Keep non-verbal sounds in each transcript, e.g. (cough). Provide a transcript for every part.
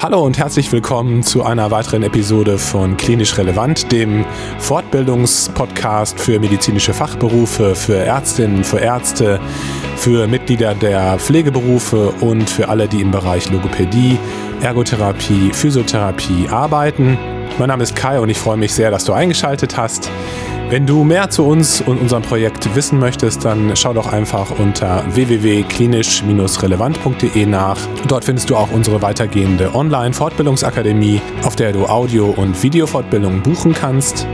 Hallo und herzlich willkommen zu einer weiteren Episode von Klinisch Relevant, dem Fortbildungspodcast für medizinische Fachberufe, für Ärztinnen, für Ärzte, für Mitglieder der Pflegeberufe und für alle, die im Bereich Logopädie, Ergotherapie, Physiotherapie arbeiten. Mein Name ist Kai und ich freue mich sehr, dass du eingeschaltet hast. Wenn du mehr zu uns und unserem Projekt wissen möchtest, dann schau doch einfach unter www.klinisch-relevant.de nach. Dort findest du auch unsere weitergehende Online-Fortbildungsakademie, auf der du Audio- und Videofortbildungen buchen kannst.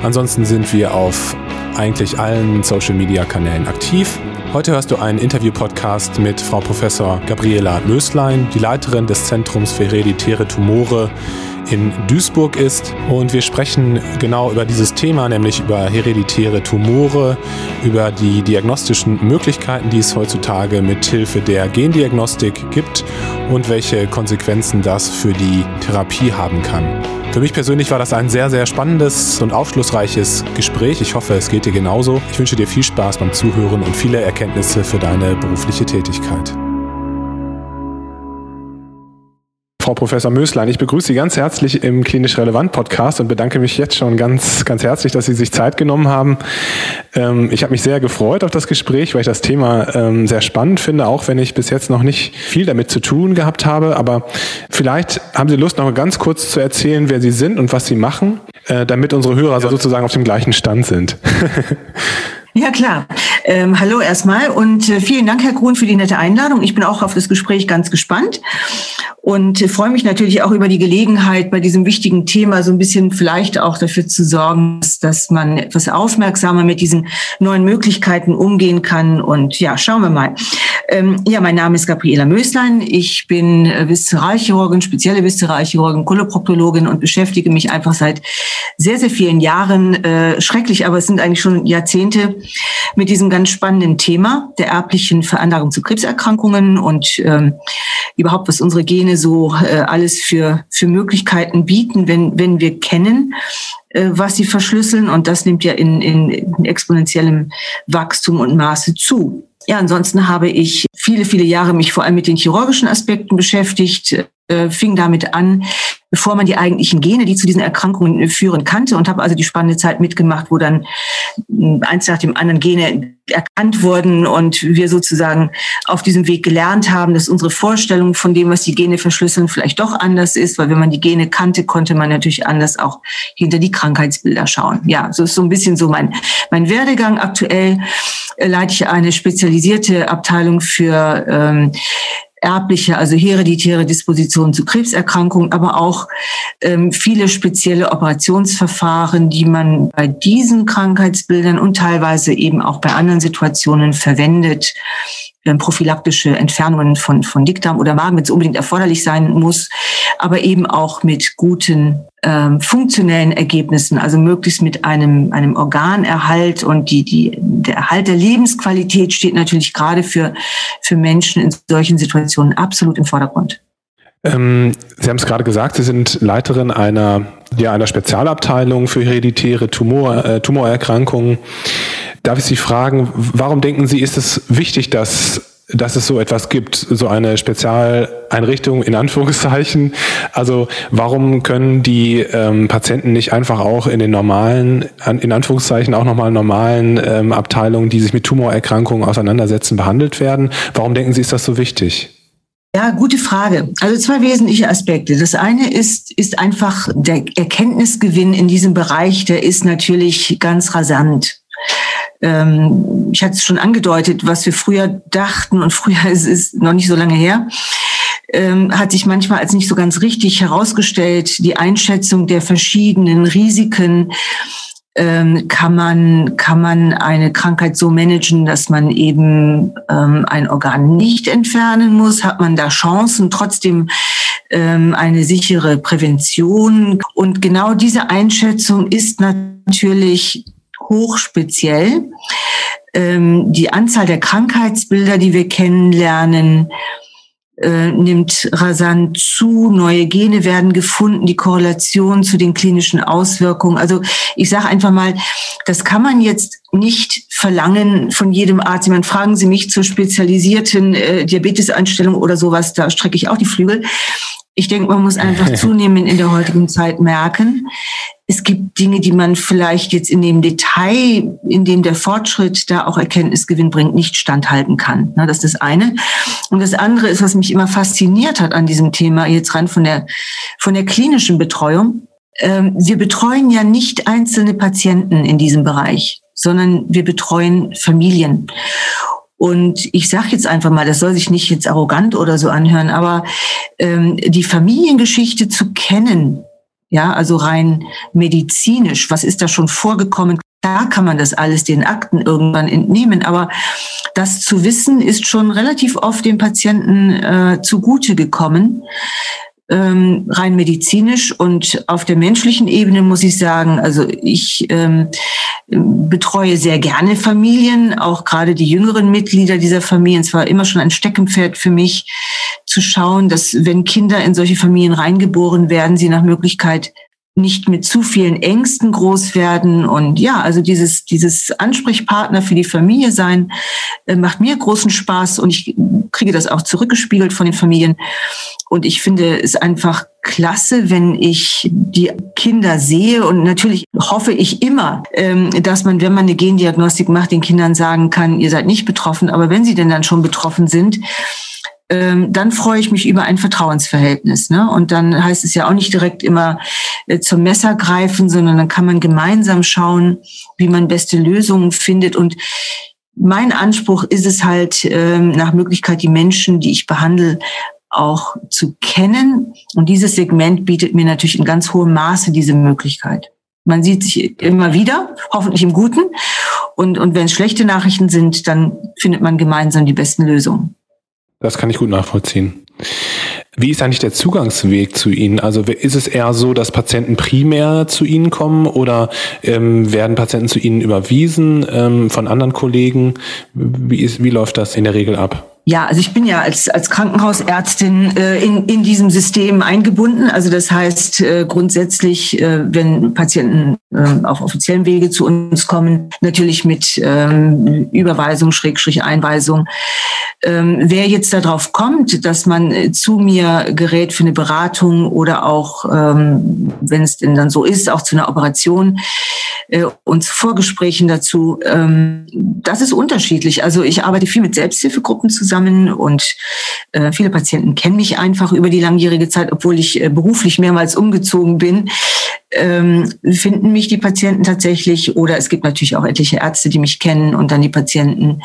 Ansonsten sind wir auf eigentlich allen Social-Media-Kanälen aktiv. Heute hörst du einen Interview-Podcast mit Frau Professor Gabriela Möslein, die Leiterin des Zentrums für hereditäre Tumore in Duisburg ist. Und wir sprechen genau über dieses Thema, nämlich über hereditäre Tumore, über die diagnostischen Möglichkeiten, die es heutzutage mit Hilfe der Gendiagnostik gibt und welche Konsequenzen das für die Therapie haben kann. Für mich persönlich war das ein sehr, sehr spannendes und aufschlussreiches Gespräch. Ich hoffe, es geht dir genauso. Ich wünsche dir viel Spaß beim Zuhören und viele Erkenntnisse für deine berufliche Tätigkeit. Frau Professor Möslein, ich begrüße Sie ganz herzlich im Klinisch Relevant Podcast und bedanke mich jetzt schon ganz, ganz herzlich, dass Sie sich Zeit genommen haben. Ähm, ich habe mich sehr gefreut auf das Gespräch, weil ich das Thema ähm, sehr spannend finde, auch wenn ich bis jetzt noch nicht viel damit zu tun gehabt habe. Aber vielleicht haben Sie Lust, noch ganz kurz zu erzählen, wer Sie sind und was Sie machen, äh, damit unsere Hörer sozusagen auf dem gleichen Stand sind. (laughs) Ja, klar. Ähm, hallo erstmal und äh, vielen Dank, Herr Grun, für die nette Einladung. Ich bin auch auf das Gespräch ganz gespannt und äh, freue mich natürlich auch über die Gelegenheit, bei diesem wichtigen Thema so ein bisschen vielleicht auch dafür zu sorgen, dass man etwas aufmerksamer mit diesen neuen Möglichkeiten umgehen kann. Und ja, schauen wir mal. Ähm, ja, mein Name ist Gabriela Möslein. Ich bin äh, Viszeralchirurgin, spezielle Viszeralchirurgin, Koloproktologin und beschäftige mich einfach seit sehr, sehr vielen Jahren, äh, schrecklich, aber es sind eigentlich schon Jahrzehnte, mit diesem ganz spannenden Thema der erblichen Veranlagung zu Krebserkrankungen und ähm, überhaupt, was unsere Gene so äh, alles für, für Möglichkeiten bieten, wenn, wenn wir kennen, äh, was sie verschlüsseln. Und das nimmt ja in, in, in exponentiellem Wachstum und Maße zu. Ja, ansonsten habe ich viele, viele Jahre mich vor allem mit den chirurgischen Aspekten beschäftigt, äh, fing damit an, bevor man die eigentlichen Gene, die zu diesen Erkrankungen führen, kannte und habe also die spannende Zeit mitgemacht, wo dann hm, eins nach dem anderen Gene erkannt wurden und wir sozusagen auf diesem Weg gelernt haben, dass unsere Vorstellung von dem, was die Gene verschlüsseln, vielleicht doch anders ist, weil wenn man die Gene kannte, konnte man natürlich anders auch hinter die Krankheitsbilder schauen. Ja, so ist so ein bisschen so mein, mein Werdegang. Aktuell äh, leite ich eine spezialisierte Abteilung für ähm, erbliche, also hereditäre Dispositionen zu Krebserkrankungen, aber auch ähm, viele spezielle Operationsverfahren, die man bei diesen Krankheitsbildern und teilweise eben auch bei anderen Situationen verwendet. Ähm, prophylaktische Entfernungen von, von Dickdarm oder Magen, wenn es unbedingt erforderlich sein muss, aber eben auch mit guten ähm, funktionellen Ergebnissen, also möglichst mit einem, einem Organerhalt und die, die, der Erhalt der Lebensqualität steht natürlich gerade für, für Menschen in solchen Situationen absolut im Vordergrund. Ähm, Sie haben es gerade gesagt, Sie sind Leiterin einer, ja, einer Spezialabteilung für hereditäre Tumor, äh, Tumorerkrankungen. Darf ich Sie fragen, warum denken Sie, ist es wichtig, dass dass es so etwas gibt, so eine Spezialeinrichtung in Anführungszeichen. Also warum können die ähm, Patienten nicht einfach auch in den normalen, in Anführungszeichen auch nochmal normalen ähm, Abteilungen, die sich mit Tumorerkrankungen auseinandersetzen, behandelt werden? Warum denken Sie, ist das so wichtig? Ja, gute Frage. Also zwei wesentliche Aspekte. Das eine ist, ist einfach der Erkenntnisgewinn in diesem Bereich, der ist natürlich ganz rasant ähm, ich hatte es schon angedeutet, was wir früher dachten und (laughs) früher ist es noch nicht so lange her, ähm, hat sich manchmal als nicht so ganz richtig herausgestellt. Die Einschätzung der verschiedenen Risiken ähm, kann man kann man eine Krankheit so managen, dass man eben ähm, ein Organ nicht entfernen muss? Hat man da Chancen, trotzdem ähm, eine sichere Prävention? Und genau diese Einschätzung ist natürlich hochspeziell. Ähm, die Anzahl der Krankheitsbilder, die wir kennenlernen, äh, nimmt rasant zu, neue Gene werden gefunden, die Korrelation zu den klinischen Auswirkungen. Also ich sage einfach mal, das kann man jetzt nicht verlangen von jedem Arzt. Ich meine, fragen Sie mich zur spezialisierten äh, Diabetesanstellung oder sowas, da strecke ich auch die Flügel Ich denke, man muss einfach (laughs) zunehmend in der heutigen Zeit merken, es gibt Dinge, die man vielleicht jetzt in dem Detail, in dem der Fortschritt da auch Erkenntnisgewinn bringt, nicht standhalten kann. Das ist das eine. Und das andere ist, was mich immer fasziniert hat an diesem Thema, jetzt rein von der, von der klinischen Betreuung. Ähm, wir betreuen ja nicht einzelne Patienten in diesem Bereich, sondern wir betreuen Familien. Und ich sage jetzt einfach mal, das soll sich nicht jetzt arrogant oder so anhören, aber ähm, die Familiengeschichte zu kennen, ja, also rein medizinisch, was ist da schon vorgekommen? Da kann man das alles den Akten irgendwann entnehmen, aber das zu wissen ist schon relativ oft dem Patienten äh, zugute gekommen ähm, rein medizinisch und auf der menschlichen Ebene muss ich sagen, also ich ähm, betreue sehr gerne Familien, auch gerade die jüngeren Mitglieder dieser Familien. Es war immer schon ein Steckenpferd für mich zu schauen, dass wenn Kinder in solche Familien reingeboren werden, sie nach Möglichkeit nicht mit zu vielen Ängsten groß werden. Und ja, also dieses dieses Ansprechpartner für die Familie sein äh, macht mir großen Spaß und ich kriege das auch zurückgespiegelt von den Familien. Und ich finde es einfach klasse, wenn ich die Kinder sehe. Und natürlich hoffe ich immer, ähm, dass man, wenn man eine Gendiagnostik macht, den Kindern sagen kann, ihr seid nicht betroffen, aber wenn sie denn dann schon betroffen sind, ähm, dann freue ich mich über ein Vertrauensverhältnis. Ne? Und dann heißt es ja auch nicht direkt immer äh, zum Messer greifen, sondern dann kann man gemeinsam schauen, wie man beste Lösungen findet. Und mein Anspruch ist es halt, ähm, nach Möglichkeit die Menschen, die ich behandle, auch zu kennen. Und dieses Segment bietet mir natürlich in ganz hohem Maße diese Möglichkeit. Man sieht sich immer wieder, hoffentlich im Guten. Und, und wenn es schlechte Nachrichten sind, dann findet man gemeinsam die besten Lösungen. Das kann ich gut nachvollziehen. Wie ist eigentlich der Zugangsweg zu Ihnen? Also ist es eher so, dass Patienten primär zu Ihnen kommen oder ähm, werden Patienten zu Ihnen überwiesen ähm, von anderen Kollegen? Wie, ist, wie läuft das in der Regel ab? Ja, also ich bin ja als, als Krankenhausärztin äh, in, in diesem System eingebunden. Also das heißt äh, grundsätzlich, äh, wenn Patienten äh, auf offiziellen Wege zu uns kommen, natürlich mit ähm, Überweisung, Schrägstrich Einweisung. Ähm, wer jetzt darauf kommt, dass man zu mir gerät für eine Beratung oder auch, ähm, wenn es denn dann so ist, auch zu einer Operation äh, und Vorgesprächen dazu, ähm, das ist unterschiedlich. Also ich arbeite viel mit Selbsthilfegruppen zusammen zusammen und äh, viele Patienten kennen mich einfach über die langjährige Zeit, obwohl ich äh, beruflich mehrmals umgezogen bin. Ähm, finden mich die Patienten tatsächlich oder es gibt natürlich auch etliche Ärzte, die mich kennen und dann die Patienten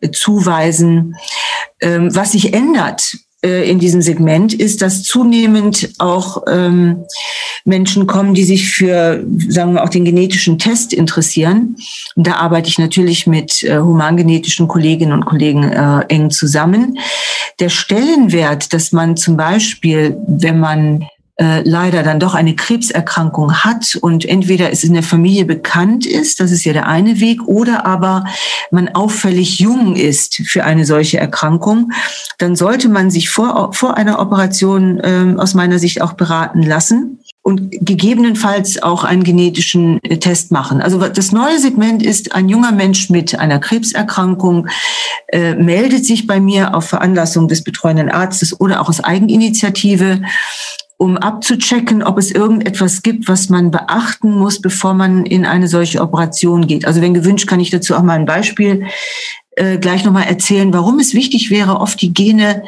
äh, zuweisen. Ähm, was sich ändert, äh, in diesem Segment ist, dass zunehmend auch ähm, Menschen kommen, die sich für, sagen wir, auch den genetischen Test interessieren. Und da arbeite ich natürlich mit äh, humangenetischen Kolleginnen und Kollegen äh, eng zusammen. Der Stellenwert, dass man zum Beispiel, wenn man äh, leider dann doch eine Krebserkrankung hat und entweder es in der Familie bekannt ist, das ist ja der eine Weg, oder aber man auffällig jung ist für eine solche Erkrankung, dann sollte man sich vor, vor einer Operation äh, aus meiner Sicht auch beraten lassen und gegebenenfalls auch einen genetischen äh, Test machen. Also das neue Segment ist, ein junger Mensch mit einer Krebserkrankung äh, meldet sich bei mir auf Veranlassung des betreuenden Arztes oder auch aus Eigeninitiative um abzuchecken, ob es irgendetwas gibt, was man beachten muss, bevor man in eine solche Operation geht. Also wenn gewünscht, kann ich dazu auch mal ein Beispiel äh, gleich nochmal erzählen, warum es wichtig wäre, oft die Gene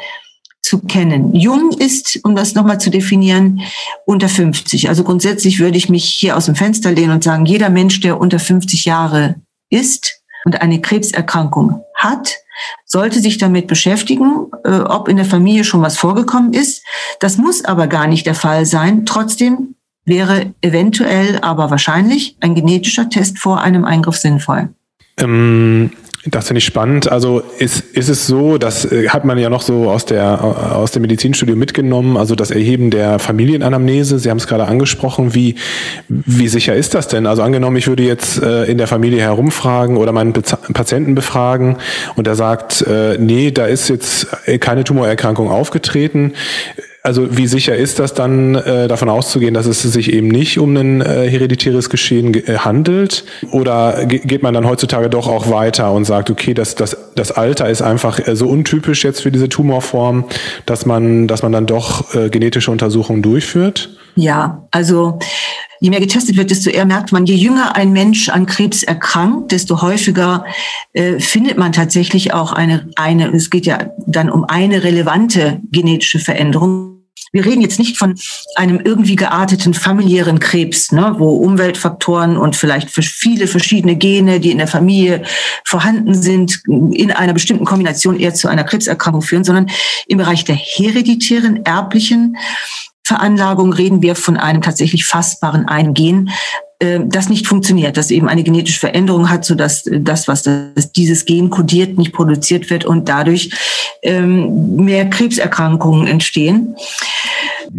zu kennen. Jung ist, um das nochmal zu definieren, unter 50. Also grundsätzlich würde ich mich hier aus dem Fenster lehnen und sagen, jeder Mensch, der unter 50 Jahre ist und eine Krebserkrankung hat, sollte sich damit beschäftigen, äh, ob in der Familie schon was vorgekommen ist. Das muss aber gar nicht der Fall sein. Trotzdem wäre eventuell, aber wahrscheinlich ein genetischer Test vor einem Eingriff sinnvoll. Ähm, das finde ich spannend. Also ist, ist es so, das äh, hat man ja noch so aus, der, aus dem Medizinstudium mitgenommen, also das Erheben der Familienanamnese. Sie haben es gerade angesprochen. Wie, wie sicher ist das denn? Also angenommen, ich würde jetzt äh, in der Familie herumfragen oder meinen Patienten befragen und er sagt, äh, nee, da ist jetzt keine Tumorerkrankung aufgetreten also wie sicher ist das dann äh, davon auszugehen, dass es sich eben nicht um ein äh, hereditäres Geschehen äh, handelt? Oder geht man dann heutzutage doch auch weiter und sagt, okay, das, das, das Alter ist einfach äh, so untypisch jetzt für diese Tumorform, dass man, dass man dann doch äh, genetische Untersuchungen durchführt? Ja, also je mehr getestet wird, desto eher merkt man, je jünger ein Mensch an Krebs erkrankt, desto häufiger äh, findet man tatsächlich auch eine, eine, es geht ja dann um eine relevante genetische Veränderung. Wir reden jetzt nicht von einem irgendwie gearteten familiären Krebs, ne, wo Umweltfaktoren und vielleicht viele verschiedene Gene, die in der Familie vorhanden sind, in einer bestimmten Kombination eher zu einer Krebserkrankung führen, sondern im Bereich der hereditären, erblichen Veranlagung reden wir von einem tatsächlich fassbaren Eingen, äh, das nicht funktioniert, das eben eine genetische Veränderung hat, so dass das, was das, dieses Gen kodiert, nicht produziert wird und dadurch ähm, mehr Krebserkrankungen entstehen.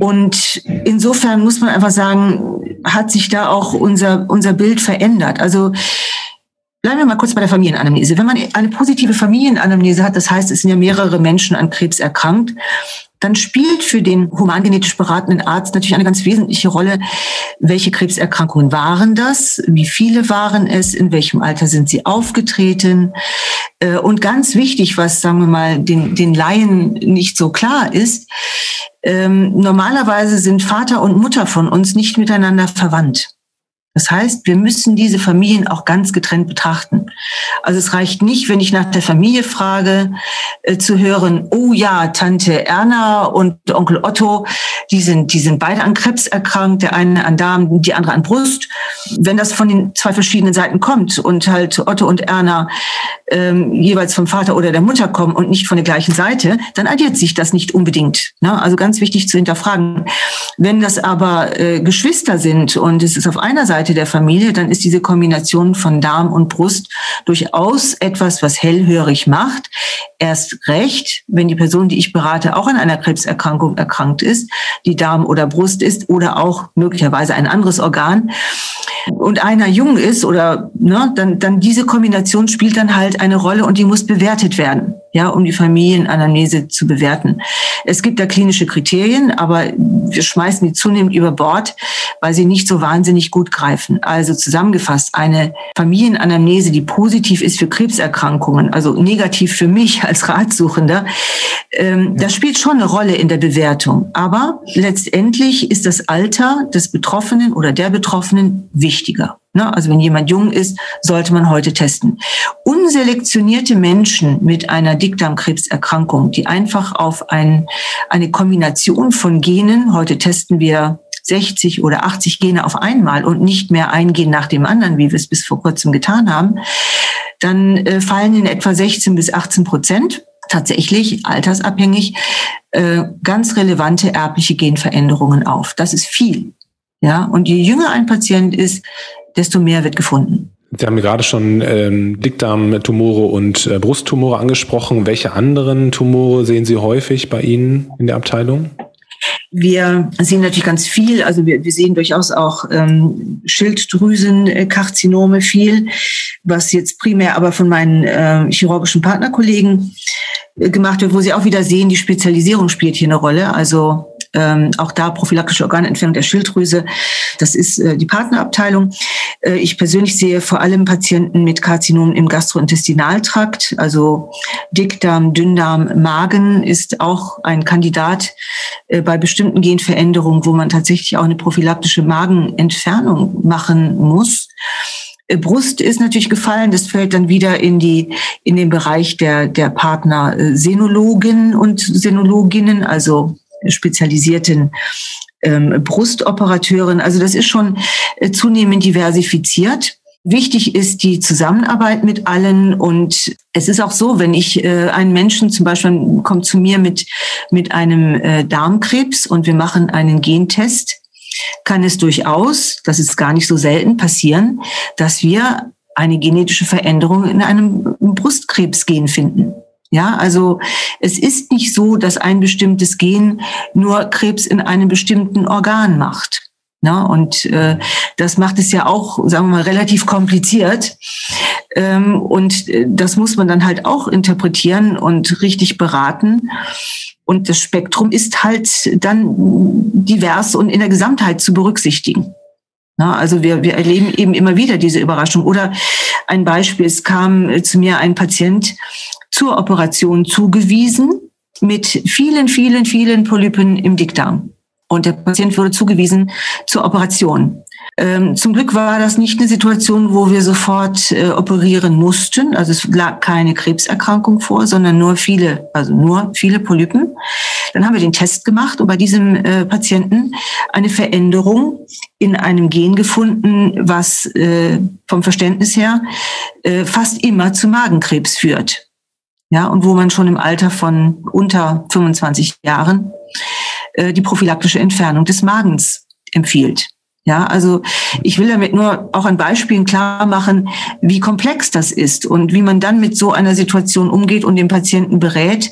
Und insofern muss man einfach sagen, hat sich da auch unser, unser Bild verändert. Also Bleiben wir mal kurz bei der Familienanamnese. Wenn man eine positive Familienanamnese hat, das heißt, es sind ja mehrere Menschen an Krebs erkrankt, dann spielt für den humangenetisch beratenden Arzt natürlich eine ganz wesentliche Rolle, welche Krebserkrankungen waren das, wie viele waren es, in welchem Alter sind sie aufgetreten. Äh, und ganz wichtig, was, sagen wir mal, den, den Laien nicht so klar ist, ähm, normalerweise sind Vater und Mutter von uns nicht miteinander verwandt. Das heißt, wir müssen diese Familien auch ganz getrennt betrachten. Also es reicht nicht, wenn ich nach der Familie frage, äh, zu hören, oh ja, Tante Erna und Onkel Otto, die sind, die sind beide an Krebs erkrankt, der eine an Darm, die andere an Brust. Wenn das von den zwei verschiedenen Seiten kommt und halt Otto und Erna ähm, jeweils vom Vater oder der Mutter kommen und nicht von der gleichen Seite, dann addiert sich das nicht unbedingt. Ne? Also ganz wichtig zu hinterfragen. Wenn das aber äh, Geschwister sind und es ist auf einer Seite Seite der Familie, dann ist diese Kombination von Darm und Brust durchaus etwas, was hellhörig macht. Erst recht, wenn die Person, die ich berate, auch an einer Krebserkrankung erkrankt ist, die Darm oder Brust ist oder auch möglicherweise ein anderes Organ und einer jung ist oder ne, dann, dann diese Kombination spielt dann halt eine Rolle und die muss bewertet werden ja, um die Familienanamnese zu bewerten. Es gibt da klinische Kriterien, aber wir schmeißen die zunehmend über Bord, weil sie nicht so wahnsinnig gut greifen. Also zusammengefasst, eine Familienanamnese, die positiv ist für Krebserkrankungen, also negativ für mich (laughs) als Ratsuchender, ähm, das spielt schon eine Rolle in der Bewertung. Aber letztendlich ist das Alter des Betroffenen oder der Betroffenen wichtiger. Ne? Also wenn jemand jung ist, sollte man heute testen. Unselektionierte Menschen mit einer Dickdarmkrebserkrankung, die einfach auf ein, eine Kombination von Genen, heute testen wir 60 oder 80 Gene auf einmal und nicht mehr ein Gen nach dem anderen, wie wir es bis vor kurzem getan haben, dann äh, fallen in etwa 16 bis 18 Prozent tatsächlich altersabhängig äh, ganz relevante erbliche Genveränderungen auf. Das ist viel. Ja, und je jünger ein Patient ist, desto mehr wird gefunden. Sie haben gerade schon ähm, Dickdarmtumore und äh, Brusttumore angesprochen. Welche anderen Tumore sehen Sie häufig bei Ihnen in der Abteilung? Wir sehen natürlich ganz viel, also wir, wir sehen durchaus auch ähm, Schilddrüsenkarzinome viel, was jetzt primär aber von meinen äh, chirurgischen Partnerkollegen äh, gemacht wird, wo sie auch wieder sehen, die Spezialisierung spielt hier eine Rolle. Also ähm, auch da prophylaktische Organentfernung der Schilddrüse. Das ist äh, die Partnerabteilung. Äh, ich persönlich sehe vor allem Patienten mit Karzinomen im Gastrointestinaltrakt, also Dickdarm, Dünndarm, Magen ist auch ein Kandidat äh, bei bestimmten Genveränderungen, wo man tatsächlich auch eine prophylaktische Magenentfernung machen muss. Äh, Brust ist natürlich gefallen. Das fällt dann wieder in die in den Bereich der der Partner äh, Senologen und Senologinnen, also spezialisierten ähm, Brustoperateuren. Also das ist schon äh, zunehmend diversifiziert. Wichtig ist die Zusammenarbeit mit allen und es ist auch so, wenn ich äh, einen Menschen zum Beispiel kommt zu mir mit mit einem äh, Darmkrebs und wir machen einen Gentest, kann es durchaus, das ist gar nicht so selten passieren, dass wir eine genetische Veränderung in einem Brustkrebsgen finden. Ja, also es ist nicht so, dass ein bestimmtes Gen nur Krebs in einem bestimmten Organ macht. Na, und äh, das macht es ja auch, sagen wir mal, relativ kompliziert. Ähm, und äh, das muss man dann halt auch interpretieren und richtig beraten. Und das Spektrum ist halt dann divers und in der Gesamtheit zu berücksichtigen. Na, also wir, wir erleben eben immer wieder diese Überraschung. Oder ein Beispiel, es kam zu mir ein Patient zur Operation zugewiesen mit vielen, vielen, vielen Polypen im Dickdarm. Und der Patient wurde zugewiesen zur Operation. Ähm, zum Glück war das nicht eine Situation, wo wir sofort äh, operieren mussten. Also es lag keine Krebserkrankung vor, sondern nur viele, also nur viele Polypen. Dann haben wir den Test gemacht und bei diesem äh, Patienten eine Veränderung in einem Gen gefunden, was äh, vom Verständnis her äh, fast immer zu Magenkrebs führt. Ja, und wo man schon im Alter von unter 25 Jahren äh, die prophylaktische Entfernung des Magens empfiehlt. Ja, also ich will damit nur auch an Beispielen klar machen, wie komplex das ist und wie man dann mit so einer Situation umgeht und den Patienten berät.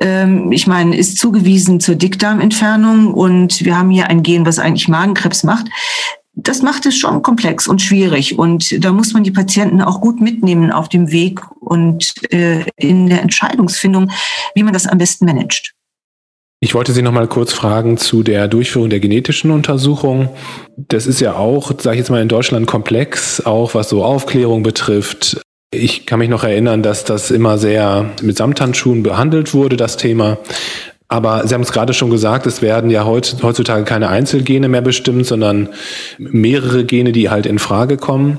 Ähm, ich meine, ist zugewiesen zur Dickdarmentfernung und wir haben hier ein Gen, was eigentlich Magenkrebs macht. Das macht es schon komplex und schwierig und da muss man die Patienten auch gut mitnehmen auf dem Weg und äh, in der Entscheidungsfindung, wie man das am besten managt. Ich wollte Sie noch mal kurz fragen zu der Durchführung der genetischen Untersuchung. Das ist ja auch, sage ich jetzt mal, in Deutschland komplex, auch was so Aufklärung betrifft. Ich kann mich noch erinnern, dass das immer sehr mit Samthandschuhen behandelt wurde, das Thema. Aber Sie haben es gerade schon gesagt, es werden ja heutzutage keine Einzelgene mehr bestimmt, sondern mehrere Gene, die halt in Frage kommen.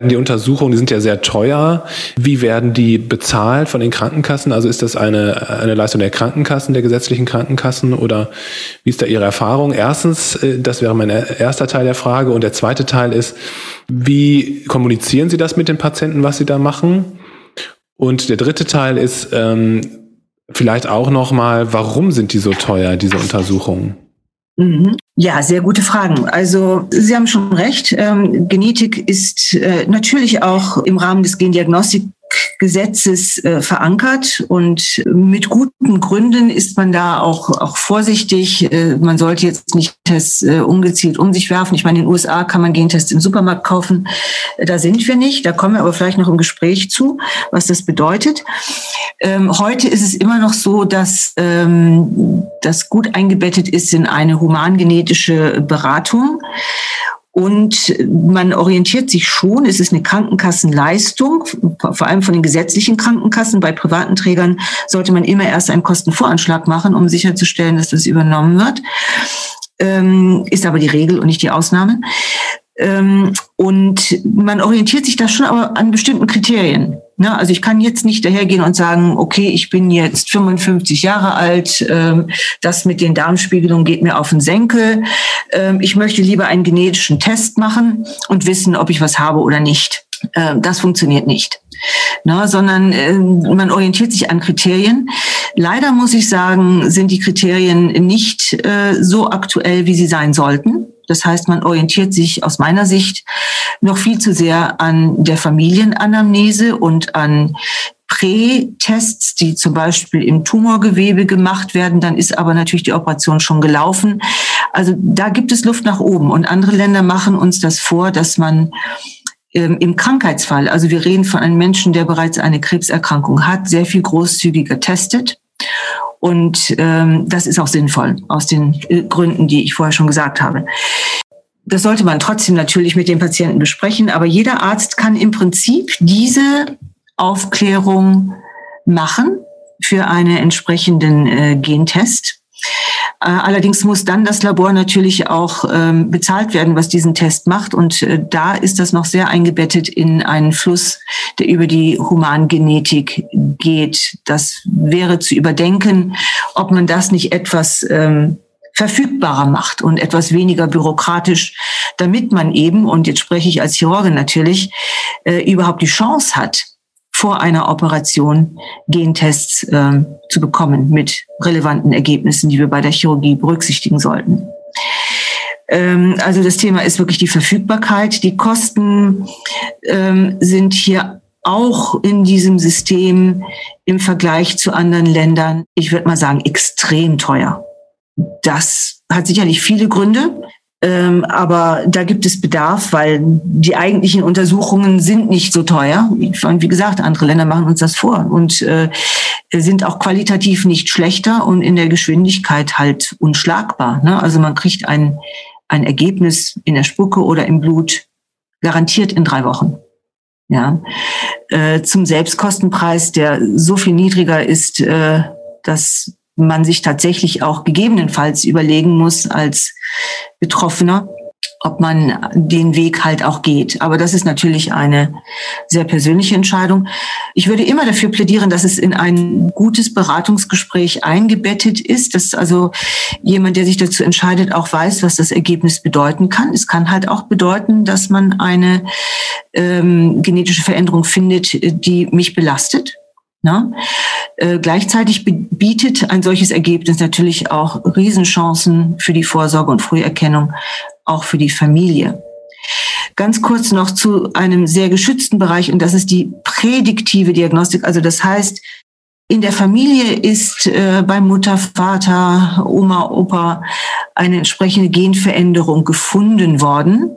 Die Untersuchungen, die sind ja sehr teuer. Wie werden die bezahlt von den Krankenkassen? Also ist das eine, eine Leistung der Krankenkassen, der gesetzlichen Krankenkassen oder wie ist da Ihre Erfahrung? Erstens, äh, das wäre mein erster Teil der Frage. Und der zweite Teil ist, wie kommunizieren Sie das mit den Patienten, was Sie da machen? Und der dritte Teil ist, ähm, Vielleicht auch nochmal, warum sind die so teuer, diese Untersuchungen? Mhm. Ja, sehr gute Fragen. Also Sie haben schon recht. Ähm, Genetik ist äh, natürlich auch im Rahmen des Gendiagnostik Gesetzes äh, verankert und mit guten Gründen ist man da auch, auch vorsichtig. Äh, man sollte jetzt nicht Tests äh, ungezielt um sich werfen. Ich meine, in den USA kann man Gentests im Supermarkt kaufen. Äh, da sind wir nicht. Da kommen wir aber vielleicht noch im Gespräch zu, was das bedeutet. Ähm, heute ist es immer noch so, dass ähm, das gut eingebettet ist in eine humangenetische Beratung. Und man orientiert sich schon, es ist eine Krankenkassenleistung, vor allem von den gesetzlichen Krankenkassen. Bei privaten Trägern sollte man immer erst einen Kostenvoranschlag machen, um sicherzustellen, dass das übernommen wird. Ähm, ist aber die Regel und nicht die Ausnahme. Ähm, und man orientiert sich da schon aber an bestimmten Kriterien. Ne? Also ich kann jetzt nicht dahergehen und sagen, okay, ich bin jetzt 55 Jahre alt, ähm, das mit den Darmspiegelungen geht mir auf den Senkel. Ähm, ich möchte lieber einen genetischen Test machen und wissen, ob ich was habe oder nicht. Das funktioniert nicht. Ne, sondern man orientiert sich an Kriterien. Leider muss ich sagen, sind die Kriterien nicht äh, so aktuell, wie sie sein sollten. Das heißt, man orientiert sich aus meiner Sicht noch viel zu sehr an der Familienanamnese und an Prä-Tests, die zum Beispiel im Tumorgewebe gemacht werden. Dann ist aber natürlich die Operation schon gelaufen. Also da gibt es Luft nach oben. Und andere Länder machen uns das vor, dass man ähm, im Krankheitsfall, also wir reden von einem Menschen, der bereits eine Krebserkrankung hat, sehr viel großzügiger testet und ähm, das ist auch sinnvoll aus den äh, Gründen, die ich vorher schon gesagt habe. Das sollte man trotzdem natürlich mit dem Patienten besprechen, aber jeder Arzt kann im Prinzip diese Aufklärung machen für einen entsprechenden äh, Gentest. Äh, allerdings muss dann das Labor natürlich auch ähm, bezahlt werden, was diesen Test macht. Und äh, da ist das noch sehr eingebettet in einen Fluss, der über die Humangenetik geht. Das wäre zu überdenken, ob man das nicht etwas ähm, verfügbarer macht und etwas weniger bürokratisch, damit man eben, und jetzt spreche ich als Chirurgin natürlich, äh, überhaupt die Chance hat, vor einer Operation Gentests äh, zu bekommen mit relevanten Ergebnissen, die wir bei der Chirurgie berücksichtigen sollten. Ähm, also das Thema ist wirklich die Verfügbarkeit. Die Kosten ähm, sind hier auch in diesem System im Vergleich zu anderen Ländern, ich würde mal sagen, extrem teuer. Das hat sicherlich viele Gründe. Ähm, aber da gibt es Bedarf, weil die eigentlichen Untersuchungen sind nicht so teuer. Und wie gesagt, andere Länder machen uns das vor und äh, sind auch qualitativ nicht schlechter und in der Geschwindigkeit halt unschlagbar. Ne? Also man kriegt ein, ein Ergebnis in der Spucke oder im Blut garantiert in drei Wochen. Ja, äh, zum Selbstkostenpreis, der so viel niedriger ist, äh, dass man sich tatsächlich auch gegebenenfalls überlegen muss als Betroffener, ob man den Weg halt auch geht. Aber das ist natürlich eine sehr persönliche Entscheidung. Ich würde immer dafür plädieren, dass es in ein gutes Beratungsgespräch eingebettet ist, dass also jemand, der sich dazu entscheidet, auch weiß, was das Ergebnis bedeuten kann. Es kann halt auch bedeuten, dass man eine ähm, genetische Veränderung findet, die mich belastet Ne? Äh, gleichzeitig bietet ein solches Ergebnis natürlich auch Riesenchancen für die Vorsorge und Früherkennung, auch für die Familie. Ganz kurz noch zu einem sehr geschützten Bereich und das ist die prädiktive Diagnostik. Also das heißt, in der Familie ist äh, bei Mutter, Vater, Oma, Opa eine entsprechende Genveränderung gefunden worden.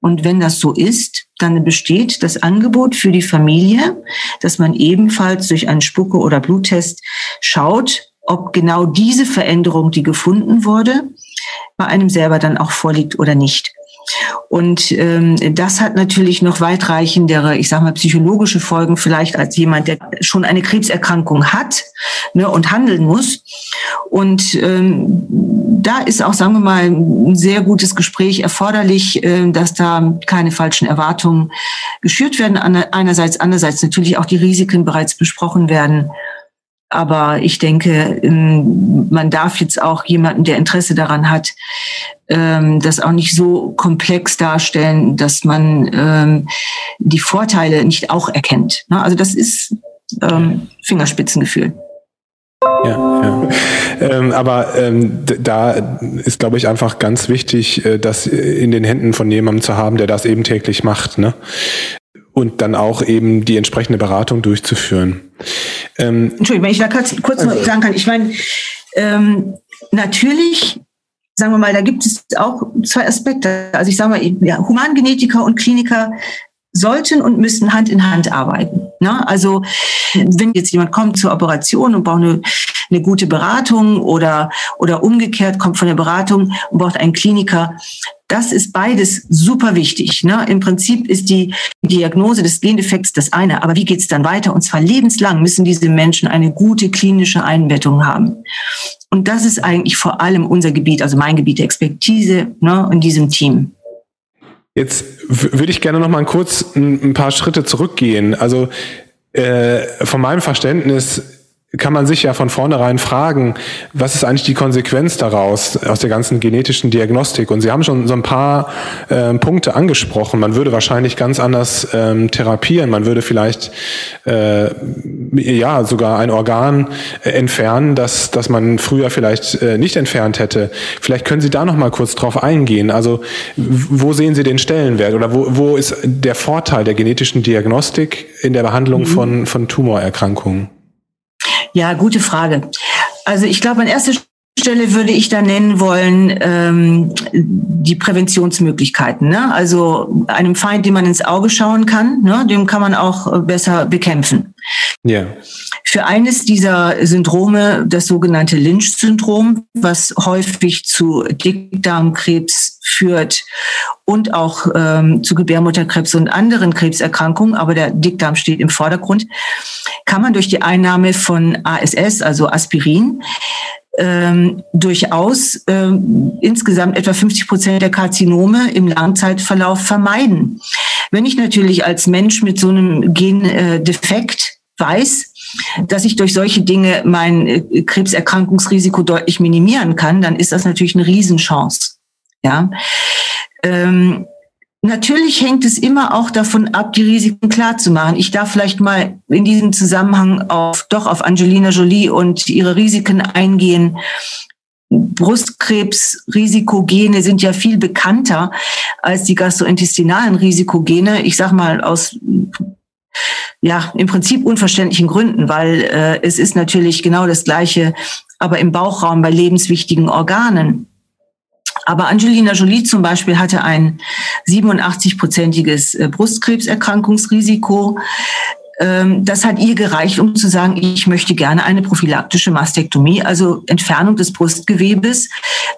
Und wenn das so ist, dann besteht das Angebot für die Familie, dass man ebenfalls durch einen Spucke- oder Bluttest schaut, ob genau diese Veränderung, die gefunden wurde, bei einem selber dann auch vorliegt oder nicht. Und ähm, das hat natürlich noch weitreichendere, ich sage mal, psychologische Folgen vielleicht als jemand, der schon eine Krebserkrankung hat ne, und handeln muss. Und ähm, da ist auch, sagen wir mal, ein sehr gutes Gespräch erforderlich, äh, dass da keine falschen Erwartungen geschürt werden. Einerseits, andererseits natürlich auch die Risiken bereits besprochen werden. Aber ich denke, ähm, man darf jetzt auch jemanden, der Interesse daran hat, ähm, das auch nicht so komplex darstellen, dass man ähm, die Vorteile nicht auch erkennt. Ne? Also das ist Fingerspitzengefühl. Ja, ja. (laughs) Ähm, aber ähm, da ist, glaube ich, einfach ganz wichtig, äh, das in den Händen von jemandem zu haben, der das eben täglich macht. Ne? Und dann auch eben die entsprechende Beratung durchzuführen. Ähm, Entschuldigung, wenn ich da kurz, kurz also, sagen kann. Ich meine, ähm, natürlich, sagen wir mal, da gibt es auch zwei Aspekte. Also ich sage mal, ja, Humangenetiker und Kliniker sollten und müssen Hand in Hand arbeiten. Ne? Also wenn jetzt jemand kommt zur Operation und braucht eine, eine gute Beratung oder, oder umgekehrt kommt von der Beratung und braucht einen Kliniker, das ist beides super wichtig. Ne? Im Prinzip ist die Diagnose des Gendefekts das eine, aber wie geht es dann weiter? Und zwar lebenslang müssen diese Menschen eine gute klinische Einbettung haben. Und das ist eigentlich vor allem unser Gebiet, also mein Gebiet der Expertise ne, in diesem Team. Jetzt würde ich gerne noch mal kurz ein, paar Schritte zurückgehen. Also äh, von meinem Verständnis kann man sich ja von vornherein fragen, was ist eigentlich die Konsequenz daraus, aus der ganzen genetischen Diagnostik? Und Sie haben schon so ein paar äh, Punkte angesprochen. Man würde wahrscheinlich ganz anders ähm, therapieren. Man würde vielleicht äh, ja sogar ein Organ äh, entfernen, das, das man früher vielleicht äh, nicht entfernt hätte. Vielleicht können Sie da noch mal kurz drauf eingehen. Also wo sehen Sie den Stellenwert oder wo, wo ist der Vorteil der genetischen Diagnostik in der Behandlung mhm. von, von Tumorerkrankungen? Ja, gute Frage. Also ich glaube, an erster Stelle würde ich da nennen wollen ähm, die Präventionsmöglichkeiten. Ne? Also einem Feind, dem man ins Auge schauen kann, ne? dem kann man auch besser bekämpfen. Ja. Für eines dieser Syndrome, das sogenannte Lynch-Syndrom, was häufig zu Dickdarmkrebs führt und auch ähm, zu Gebärmutterkrebs und anderen Krebserkrankungen, aber der Dickdarm steht im Vordergrund, kann man durch die Einnahme von ASS, also Aspirin, ähm, durchaus ähm, insgesamt etwa 50 Prozent der Karzinome im Langzeitverlauf vermeiden. Wenn ich natürlich als Mensch mit so einem Gendefekt weiß, dass ich durch solche Dinge mein äh, Krebserkrankungsrisiko deutlich minimieren kann, dann ist das natürlich eine Riesenchance. Ja. Ähm, Natürlich hängt es immer auch davon ab, die Risiken klar zu machen. Ich darf vielleicht mal in diesem Zusammenhang auf, doch auf Angelina Jolie und ihre Risiken eingehen. Brustkrebsrisikogene sind ja viel bekannter als die gastrointestinalen Risikogene. Ich sag mal aus ja, im Prinzip unverständlichen Gründen, weil äh, es ist natürlich genau das Gleiche, aber im Bauchraum bei lebenswichtigen Organen. Aber Angelina Jolie zum Beispiel hatte ein 87-prozentiges äh, Brustkrebserkrankungsrisiko. Ähm, das hat ihr gereicht, um zu sagen, ich möchte gerne eine prophylaktische Mastektomie, also Entfernung des Brustgewebes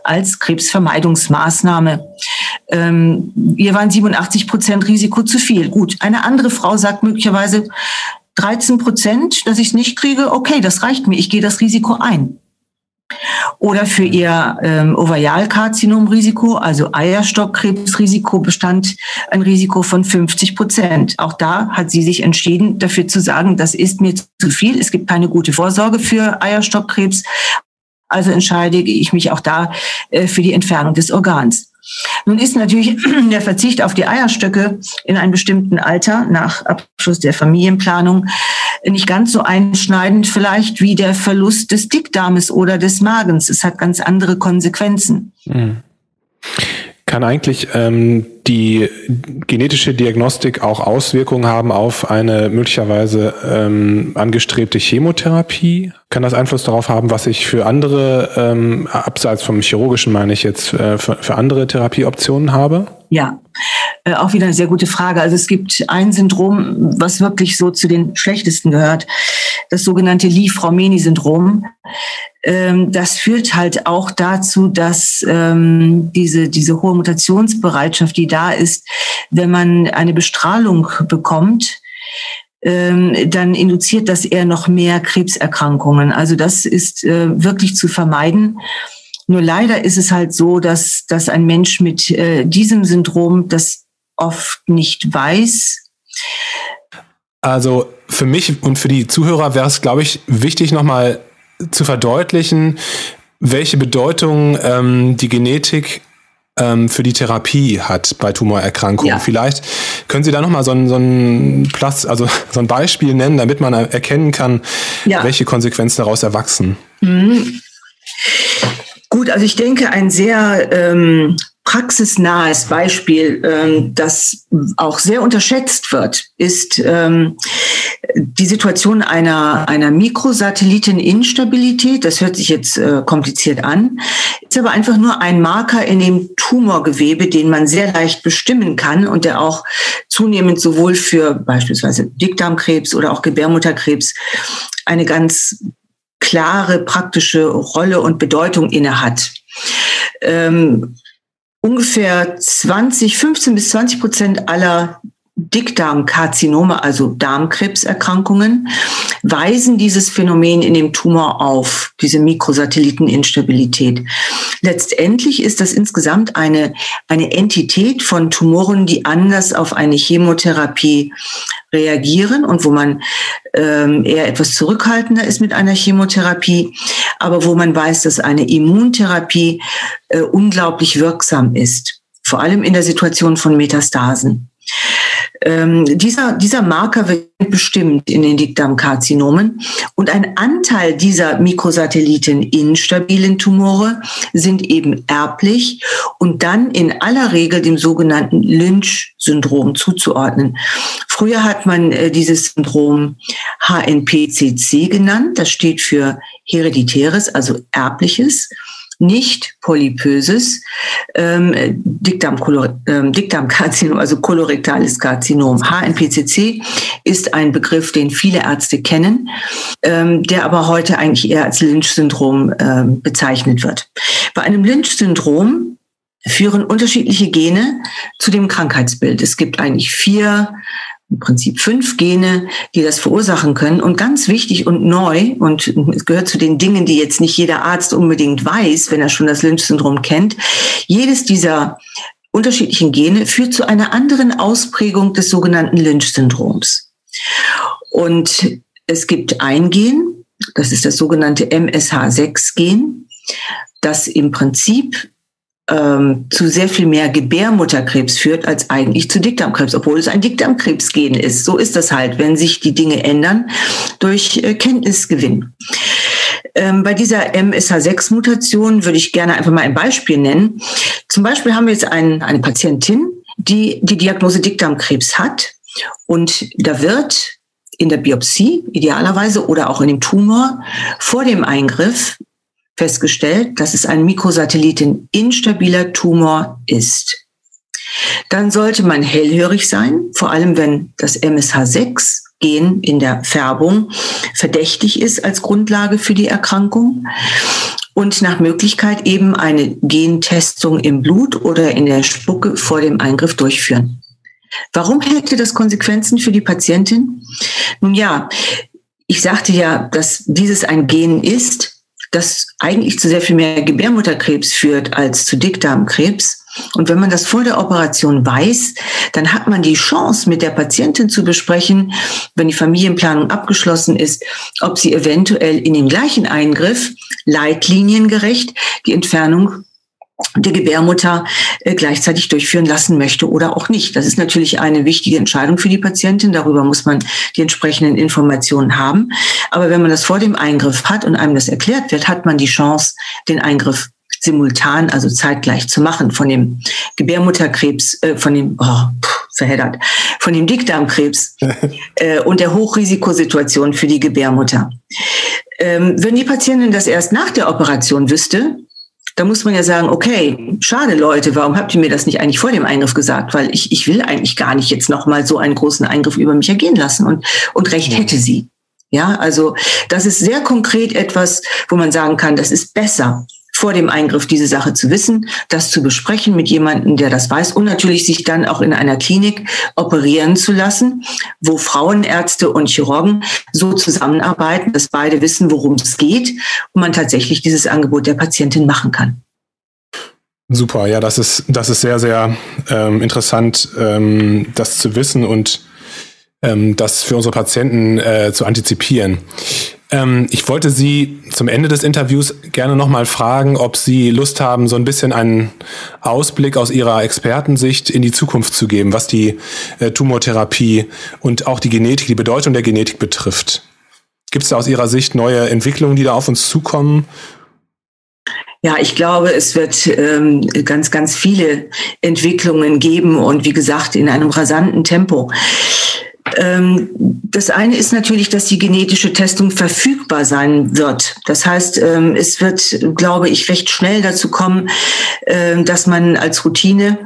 als Krebsvermeidungsmaßnahme. Ähm, ihr waren 87 Prozent Risiko zu viel. Gut, eine andere Frau sagt möglicherweise 13 Prozent, dass ich es nicht kriege. Okay, das reicht mir. Ich gehe das Risiko ein oder für ihr ähm, Ovarialkarzinomrisiko, also Eierstockkrebsrisiko, bestand ein Risiko von 50 Prozent. Auch da hat sie sich entschieden, dafür zu sagen, das ist mir zu viel. Es gibt keine gute Vorsorge für Eierstockkrebs. Also entscheide ich mich auch da äh, für die Entfernung des Organs. Nun ist natürlich (clears throat) der Verzicht auf die Eierstöcke in einem bestimmten Alter nach Abschluss der Familienplanung nicht ganz so einschneidend vielleicht wie der Verlust des Dickdarmes oder des Magens. Es hat ganz andere Konsequenzen. Mhm. Kann eigentlich ähm, die genetische Diagnostik auch Auswirkungen haben auf eine möglicherweise ähm, angestrebte Chemotherapie? Kann das Einfluss darauf haben, was ich für andere, ähm, abseits vom chirurgischen meine ich jetzt, äh, für, für andere Therapieoptionen habe? Ja, äh, auch wieder eine sehr gute Frage. Also es gibt ein Syndrom, was wirklich so zu den schlechtesten gehört, das sogenannte Lee-Fraumeni-Syndrom. Ähm, das führt halt auch dazu, dass ähm, diese, diese hohe Mutationsbereitschaft, die da ist, wenn man eine Bestrahlung bekommt, ähm, dann induziert das eher noch mehr Krebserkrankungen. Also das ist äh, wirklich zu vermeiden. Nur leider ist es halt so, dass, dass ein Mensch mit äh, diesem Syndrom das oft nicht weiß. Also für mich und für die Zuhörer wäre es, glaube ich, wichtig nochmal zu verdeutlichen, welche Bedeutung ähm, die Genetik ähm, für die Therapie hat bei Tumorerkrankungen. Ja. Vielleicht können Sie da nochmal so ein, so ein Platz, also (laughs) so ein Beispiel nennen, damit man erkennen kann, ja. welche Konsequenzen daraus erwachsen. Mhm. Gut, also ich denke, ein sehr ähm, praxisnahes Beispiel, ähm, das auch sehr unterschätzt wird, ist ähm, die Situation einer, einer Mikrosatelliteninstabilität. Das hört sich jetzt äh, kompliziert an, ist aber einfach nur ein Marker in dem Tumorgewebe, den man sehr leicht bestimmen kann und der auch zunehmend sowohl für beispielsweise Dickdarmkrebs oder auch Gebärmutterkrebs eine ganz klare praktische Rolle und Bedeutung innehat. Ähm, ungefähr 20, 15 bis 20 Prozent aller Dickdarmkarzinome, also Darmkrebserkrankungen, weisen dieses Phänomen in dem Tumor auf, diese Mikrosatelliteninstabilität. Letztendlich ist das insgesamt eine, eine Entität von Tumoren, die anders auf eine Chemotherapie reagieren und wo man ähm, eher etwas zurückhaltender ist mit einer Chemotherapie, aber wo man weiß, dass eine Immuntherapie äh, unglaublich wirksam ist, vor allem in der Situation von Metastasen. Ähm, dieser, dieser Marker wird bestimmt in den Dickdarmkarzinomen und ein Anteil dieser Mikrosatelliten instabilen Tumore sind eben erblich und dann in aller Regel dem sogenannten Lynch-Syndrom zuzuordnen. Früher hat man äh, dieses Syndrom HNPCC genannt. Das steht für hereditäres, also erbliches nicht polypöses ähm, ähm, Dickdarmkarzinom, also kolorektales Karzinom. HNPCC ist ein Begriff, den viele Ärzte kennen, ähm, der aber heute eigentlich eher als Lynch-Syndrom ähm, bezeichnet wird. Bei einem Lynch-Syndrom führen unterschiedliche Gene zu dem Krankheitsbild. Es gibt eigentlich vier im Prinzip fünf Gene, die das verursachen können. Und ganz wichtig und neu, und es gehört zu den Dingen, die jetzt nicht jeder Arzt unbedingt weiß, wenn er schon das Lynch-Syndrom kennt, jedes dieser unterschiedlichen Gene führt zu einer anderen Ausprägung des sogenannten Lynch-Syndroms. Und es gibt ein Gen, das ist das sogenannte MSH6-Gen, das im Prinzip ähm, zu sehr viel mehr Gebärmutterkrebs führt als eigentlich zu Dickdarmkrebs, obwohl es ein Dickdarmkrebsgen ist. So ist das halt, wenn sich die Dinge ändern durch äh, Kenntnisgewinn. Ähm, bei dieser MSH6-Mutation würde ich gerne einfach mal ein Beispiel nennen. Zum Beispiel haben wir jetzt ein, eine Patientin, die die Diagnose Dickdarmkrebs hat und da wird in der Biopsie idealerweise oder auch in dem Tumor vor dem Eingriff festgestellt, dass es ein Mikrosatelliten instabiler Tumor ist. Dann sollte man hellhörig sein, vor allem wenn das MSH6 Gen in der Färbung verdächtig ist als Grundlage für die Erkrankung und nach Möglichkeit eben eine Gentestung im Blut oder in der Spucke vor dem Eingriff durchführen. Warum hätte das Konsequenzen für die Patientin? Nun ja, ich sagte ja, dass dieses ein Gen ist, das eigentlich zu sehr viel mehr Gebärmutterkrebs führt als zu Dickdarmkrebs. Und wenn man das vor der Operation weiß, dann hat man die Chance, mit der Patientin zu besprechen, wenn die Familienplanung abgeschlossen ist, ob sie eventuell in den gleichen Eingriff leitliniengerecht die Entfernung der Gebärmutter äh, gleichzeitig durchführen lassen möchte oder auch nicht. Das ist natürlich eine wichtige Entscheidung für die Patientin. Darüber muss man die entsprechenden Informationen haben. Aber wenn man das vor dem Eingriff hat und einem das erklärt wird, hat man die Chance, den Eingriff simultan, also zeitgleich zu machen, von dem Gebärmutterkrebs, äh, von dem, oh, pff, verheddert, von dem Dickdarmkrebs (laughs) äh, und der Hochrisikosituation für die Gebärmutter. Ähm, wenn die Patientin das erst nach der Operation wüsste, da muss man ja sagen, okay, schade Leute, warum habt ihr mir das nicht eigentlich vor dem Eingriff gesagt? Weil ich, ich will eigentlich gar nicht jetzt nochmal so einen großen Eingriff über mich ergehen lassen und, und recht hätte sie. Ja, also das ist sehr konkret etwas, wo man sagen kann, das ist besser, vor dem Eingriff diese Sache zu wissen, das zu besprechen mit jemandem, der das weiß und natürlich sich dann auch in einer Klinik operieren zu lassen, wo Frauenärzte und Chirurgen so zusammenarbeiten, dass beide wissen, worum es geht und man tatsächlich dieses Angebot der Patientin machen kann. Super, ja, das ist, das ist sehr, sehr ähm, interessant, ähm, das zu wissen und ähm, das für unsere Patienten äh, zu antizipieren. Ähm, ich wollte Sie zum Ende des Interviews gerne nochmal fragen, ob Sie Lust haben, so ein bisschen einen Ausblick aus Ihrer Expertensicht in die Zukunft zu geben, was die äh, Tumortherapie und auch die Genetik, die Bedeutung der Genetik betrifft. Gibt es da aus Ihrer Sicht neue Entwicklungen, die da auf uns zukommen? Ja, ich glaube, es wird ähm, ganz, ganz viele Entwicklungen geben und wie gesagt, in einem rasanten Tempo. Ähm, das eine ist natürlich, dass die genetische Testung verfügbar sein wird. Das heißt, ähm, es wird, glaube ich, recht schnell dazu kommen, ähm, dass man als Routine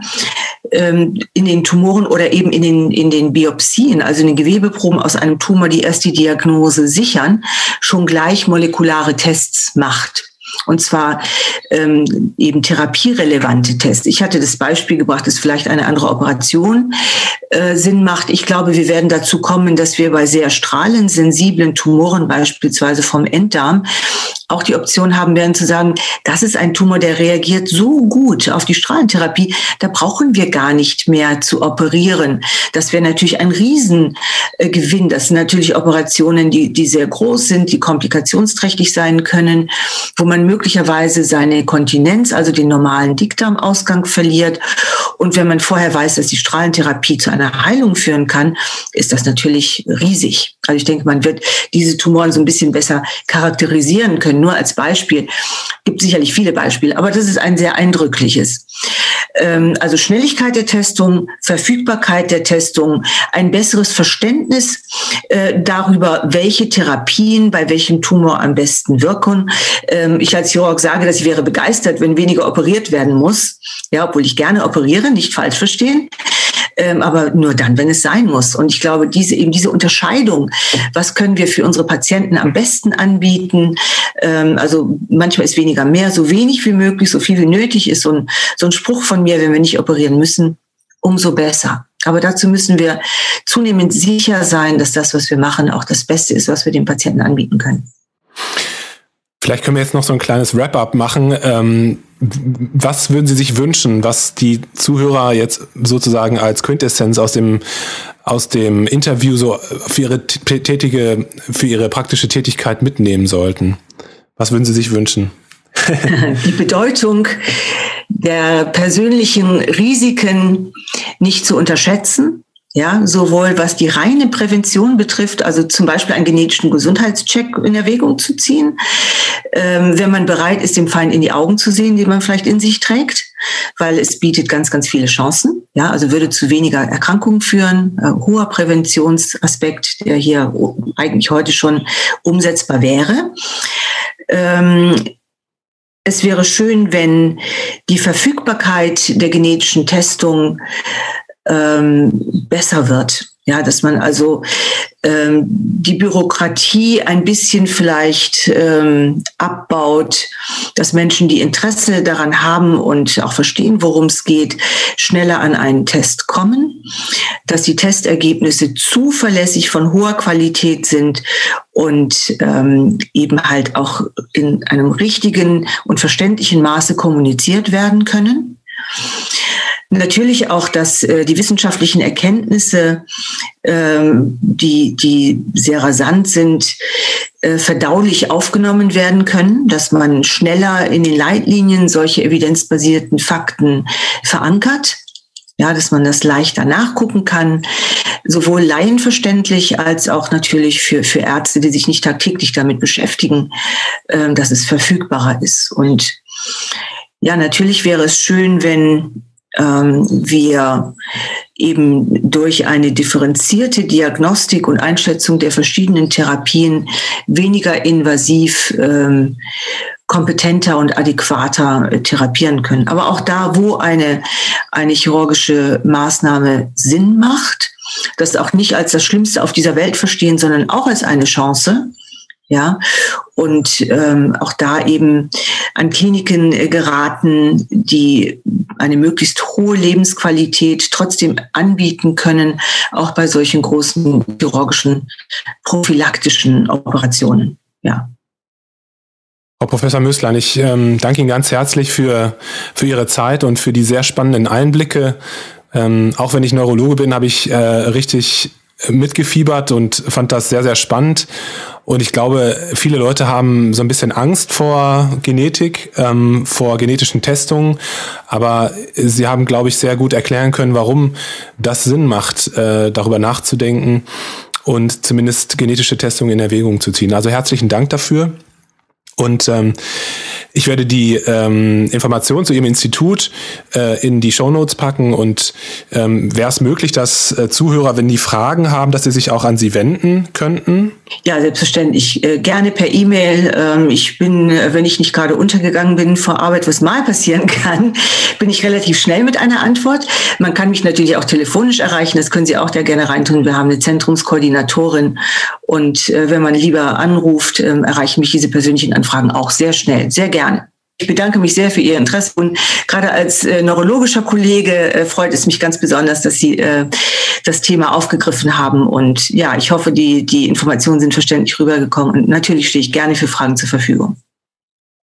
in den Tumoren oder eben in den, in den Biopsien, also in den Gewebeproben aus einem Tumor, die erst die Diagnose sichern, schon gleich molekulare Tests macht. Und zwar ähm, eben therapierelevante Tests. Ich hatte das Beispiel gebracht, dass vielleicht eine andere Operation äh, Sinn macht. Ich glaube, wir werden dazu kommen, dass wir bei sehr strahlensensiblen Tumoren, beispielsweise vom Enddarm, auch die Option haben werden zu sagen, das ist ein Tumor, der reagiert so gut auf die Strahlentherapie, da brauchen wir gar nicht mehr zu operieren. Das wäre natürlich ein Riesengewinn. Das sind natürlich Operationen, die, die sehr groß sind, die komplikationsträchtig sein können, wo man möglicherweise seine Kontinenz, also den normalen Dickdarmausgang verliert. Und wenn man vorher weiß, dass die Strahlentherapie zu einer Heilung führen kann, ist das natürlich riesig. Also ich denke, man wird diese Tumoren so ein bisschen besser charakterisieren können nur als Beispiel. Gibt sicherlich viele Beispiele, aber das ist ein sehr eindrückliches. Ähm, also Schnelligkeit der Testung, Verfügbarkeit der Testung, ein besseres Verständnis äh, darüber, welche Therapien bei welchem Tumor am besten wirken. Ähm, ich als Chirurg sage, dass ich wäre begeistert, wenn weniger operiert werden muss. Ja, obwohl ich gerne operiere, nicht falsch verstehen ähm, aber nur dann, wenn es sein muss. Und ich glaube, diese eben diese Unterscheidung, was können wir für unsere Patienten am besten anbieten? Ähm, also manchmal ist weniger mehr, so wenig wie möglich, so viel wie nötig ist. So ein, so ein Spruch von mir, wenn wir nicht operieren müssen, umso besser. Aber dazu müssen wir zunehmend sicher sein, dass das, was wir machen, auch das Beste ist, was wir dem Patienten anbieten können. Vielleicht können wir jetzt noch so ein kleines Wrap-up machen. Ähm, was würden Sie sich wünschen, was die Zuhörer jetzt sozusagen als Quintessenz aus dem aus dem Interview so für ihre tätige, für ihre praktische Tätigkeit mitnehmen sollten? Was würden Sie sich wünschen? (laughs) Die Bedeutung der persönlichen Risiken nicht zu unterschätzen, ja, sowohl was die reine Prävention betrifft, also zum Beispiel einen genetischen Gesundheitscheck in Erwägung zu ziehen, ähm, wenn man bereit ist, dem Feind in die Augen zu sehen, die man vielleicht in sich trägt, weil es bietet ganz, ganz viele Chancen. Ja, also würde zu weniger Erkrankungen führen, äh, hoher Präventionsaspekt, der hier eigentlich heute schon umsetzbar wäre. Ähm, es wäre schön, wenn die Verfügbarkeit der genetischen Testung ähm, besser wird. Ja, dass man also ähm, die Bürokratie ein bisschen vielleicht ähm, abbaut, dass Menschen, die Interesse daran haben und auch verstehen, worum es geht, schneller an einen Test kommen, dass die Testergebnisse zuverlässig von hoher Qualität sind und ähm, eben halt auch in einem richtigen und verständlichen Maße kommuniziert werden können. Natürlich auch, dass äh, die wissenschaftlichen Erkenntnisse, ähm, die, die sehr rasant sind, äh, verdaulich aufgenommen werden können, dass man schneller in den Leitlinien solche evidenzbasierten Fakten verankert. Ja, dass man das leichter nachgucken kann, sowohl laienverständlich als auch natürlich für, für Ärzte, die sich nicht tagtäglich damit beschäftigen, äh, dass es verfügbarer ist. Und ja, natürlich wäre es schön, wenn wir eben durch eine differenzierte Diagnostik und Einschätzung der verschiedenen Therapien weniger invasiv ähm, kompetenter und adäquater äh, therapieren können. Aber auch da, wo eine, eine chirurgische Maßnahme Sinn macht, das auch nicht als das Schlimmste auf dieser Welt verstehen, sondern auch als eine Chance, ja, und ähm, auch da eben an Kliniken äh, geraten, die eine möglichst hohe Lebensqualität trotzdem anbieten können, auch bei solchen großen chirurgischen prophylaktischen Operationen. Ja. Frau Professor Müßlein, ich ähm, danke Ihnen ganz herzlich für, für Ihre Zeit und für die sehr spannenden Einblicke. Ähm, auch wenn ich Neurologe bin, habe ich äh, richtig mitgefiebert und fand das sehr, sehr spannend. Und ich glaube, viele Leute haben so ein bisschen Angst vor Genetik, ähm, vor genetischen Testungen. Aber sie haben, glaube ich, sehr gut erklären können, warum das Sinn macht, äh, darüber nachzudenken und zumindest genetische Testungen in Erwägung zu ziehen. Also herzlichen Dank dafür. Und ähm, ich werde die ähm, Informationen zu Ihrem Institut äh, in die Show Notes packen und ähm, wäre es möglich, dass äh, Zuhörer, wenn die Fragen haben, dass sie sich auch an Sie wenden könnten? Ja, selbstverständlich. Äh, gerne per E-Mail. Ähm, ich bin, äh, wenn ich nicht gerade untergegangen bin vor Arbeit, was mal passieren (laughs) kann, bin ich relativ schnell mit einer Antwort. Man kann mich natürlich auch telefonisch erreichen. Das können Sie auch da gerne reintun. Wir haben eine Zentrumskoordinatorin und äh, wenn man lieber anruft, ähm, erreichen mich diese persönlichen Anfragen auch sehr schnell, sehr gerne. Ich bedanke mich sehr für Ihr Interesse und gerade als äh, neurologischer Kollege äh, freut es mich ganz besonders, dass Sie äh, das Thema aufgegriffen haben. Und ja, ich hoffe, die, die Informationen sind verständlich rübergekommen und natürlich stehe ich gerne für Fragen zur Verfügung.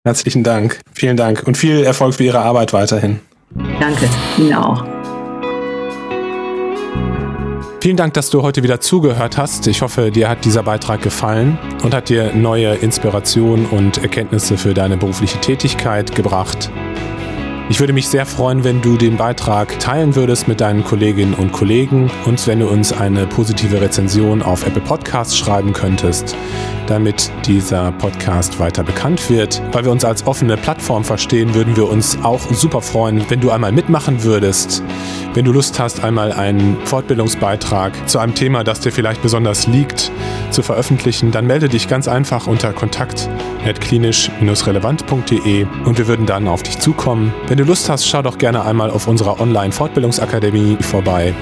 Herzlichen Dank. Vielen Dank und viel Erfolg für Ihre Arbeit weiterhin. Danke, Ihnen auch. Vielen Dank, dass du heute wieder zugehört hast. Ich hoffe, dir hat dieser Beitrag gefallen und hat dir neue Inspiration und Erkenntnisse für deine berufliche Tätigkeit gebracht. Ich würde mich sehr freuen, wenn du den Beitrag teilen würdest mit deinen Kolleginnen und Kollegen und wenn du uns eine positive Rezension auf Apple Podcasts schreiben könntest, damit dieser Podcast weiter bekannt wird. Weil wir uns als offene Plattform verstehen, würden wir uns auch super freuen, wenn du einmal mitmachen würdest. Wenn du Lust hast, einmal einen Fortbildungsbeitrag zu einem Thema, das dir vielleicht besonders liegt, zu veröffentlichen, dann melde dich ganz einfach unter kontakt.klinisch-relevant.de und wir würden dann auf dich zukommen. Wenn du Lust hast, schau doch gerne einmal auf unserer Online-Fortbildungsakademie vorbei.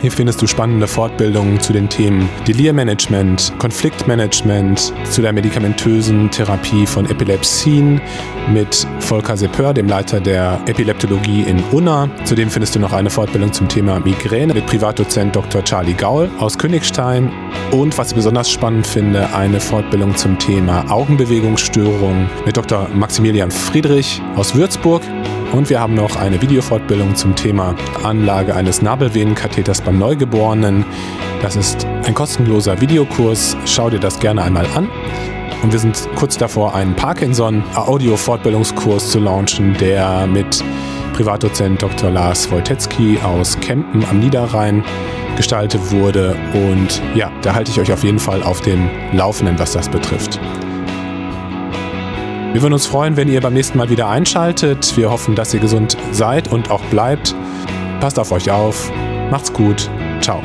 Hier findest du spannende Fortbildungen zu den Themen Delirmanagement, Konfliktmanagement, zu der medikamentösen Therapie von Epilepsien mit Volker Sepör, dem Leiter der Epileptologie in Unna. Zudem findest du noch eine Fortbildung zum Thema Migräne mit Privatdozent Dr. Charlie Gaul aus Königstein. Und was ich besonders spannend finde, eine Fortbildung zum Thema Augenbewegungsstörung mit Dr. Maximilian Friedrich aus Würzburg. Und wir haben noch eine Videofortbildung zum Thema Anlage eines Nabelvenenkatheters beim Neugeborenen. Das ist ein kostenloser Videokurs. Schau dir das gerne einmal an. Und wir sind kurz davor, einen Parkinson-Audio-Fortbildungskurs zu launchen, der mit Privatdozent Dr. Lars Wojtecki aus Kempen am Niederrhein gestaltet wurde. Und ja, da halte ich euch auf jeden Fall auf dem Laufenden, was das betrifft. Wir würden uns freuen, wenn ihr beim nächsten Mal wieder einschaltet. Wir hoffen, dass ihr gesund seid und auch bleibt. Passt auf euch auf. Macht's gut. Ciao.